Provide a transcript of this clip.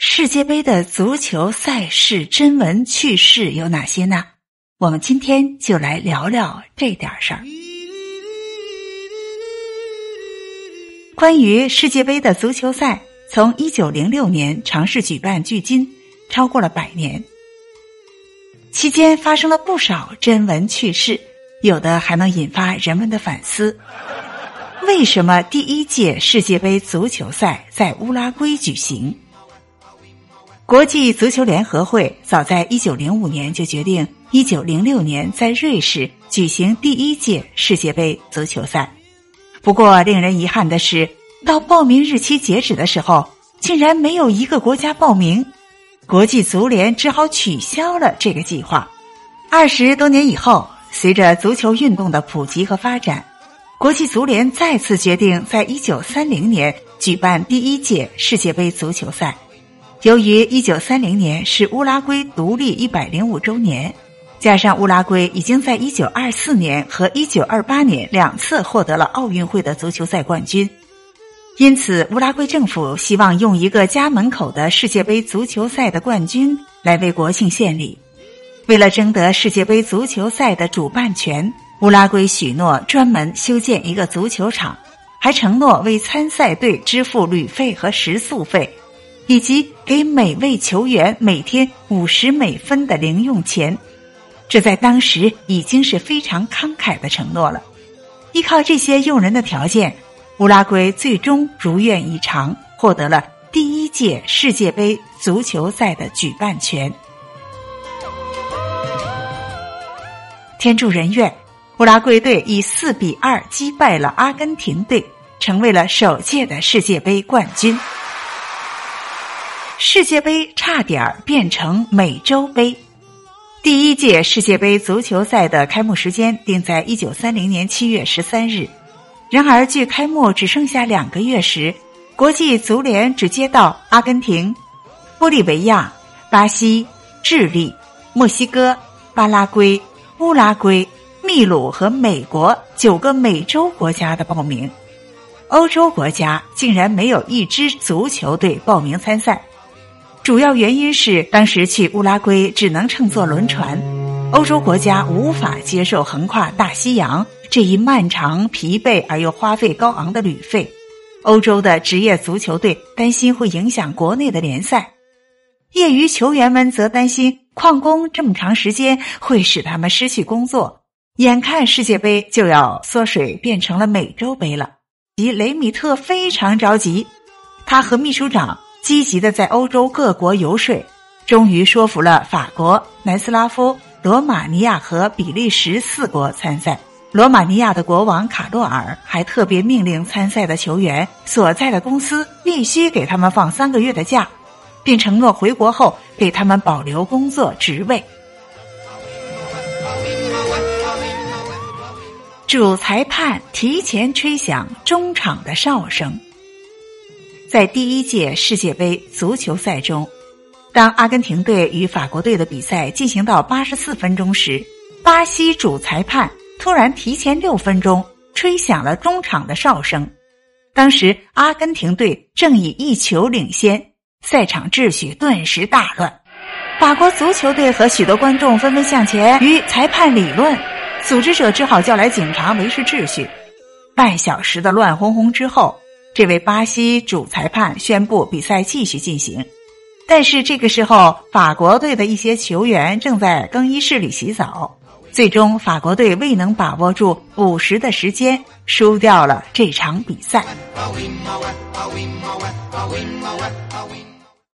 世界杯的足球赛事真闻趣事有哪些呢？我们今天就来聊聊这点事儿。关于世界杯的足球赛，从一九零六年尝试举办距今，超过了百年。期间发生了不少真闻趣事，有的还能引发人们的反思。为什么第一届世界杯足球赛在乌拉圭举行？国际足球联合会早在一九零五年就决定，一九零六年在瑞士举行第一届世界杯足球赛。不过，令人遗憾的是，到报名日期截止的时候，竟然没有一个国家报名，国际足联只好取消了这个计划。二十多年以后，随着足球运动的普及和发展，国际足联再次决定在一九三零年举办第一届世界杯足球赛。由于一九三零年是乌拉圭独立一百零五周年，加上乌拉圭已经在一九二四年和一九二八年两次获得了奥运会的足球赛冠军，因此乌拉圭政府希望用一个家门口的世界杯足球赛的冠军来为国庆献礼。为了争得世界杯足球赛的主办权，乌拉圭许诺专门修建一个足球场，还承诺为参赛队支付旅费和食宿费。以及给每位球员每天五十美分的零用钱，这在当时已经是非常慷慨的承诺了。依靠这些诱人的条件，乌拉圭最终如愿以偿，获得了第一届世界杯足球赛的举办权。天助人愿，乌拉圭队以四比二击败了阿根廷队，成为了首届的世界杯冠军。世界杯差点儿变成美洲杯。第一届世界杯足球赛的开幕时间定在一九三零年七月十三日，然而距开幕只剩下两个月时，国际足联只接到阿根廷、玻利维亚、巴西、智利、墨西哥、巴拉圭、乌拉圭、秘鲁和美国九个美洲国家的报名，欧洲国家竟然没有一支足球队报名参赛。主要原因是当时去乌拉圭只能乘坐轮船，欧洲国家无法接受横跨大西洋这一漫长、疲惫而又花费高昂的旅费。欧洲的职业足球队担心会影响国内的联赛，业余球员们则担心旷工这么长时间会使他们失去工作。眼看世界杯就要缩水变成了美洲杯了，及雷米特非常着急，他和秘书长。积极的在欧洲各国游说，终于说服了法国、南斯拉夫、罗马尼亚和比利时四国参赛。罗马尼亚的国王卡洛尔还特别命令参赛的球员所在的公司必须给他们放三个月的假，并承诺回国后给他们保留工作职位。主裁判提前吹响中场的哨声。在第一届世界杯足球赛中，当阿根廷队与法国队的比赛进行到八十四分钟时，巴西主裁判突然提前六分钟吹响了中场的哨声。当时阿根廷队正以一球领先，赛场秩序顿时大乱。法国足球队和许多观众纷纷向前与裁判理论，组织者只好叫来警察维持秩序。半小时的乱哄哄之后。这位巴西主裁判宣布比赛继续进行，但是这个时候，法国队的一些球员正在更衣室里洗澡。最终，法国队未能把握住补时的时间，输掉了这场比赛。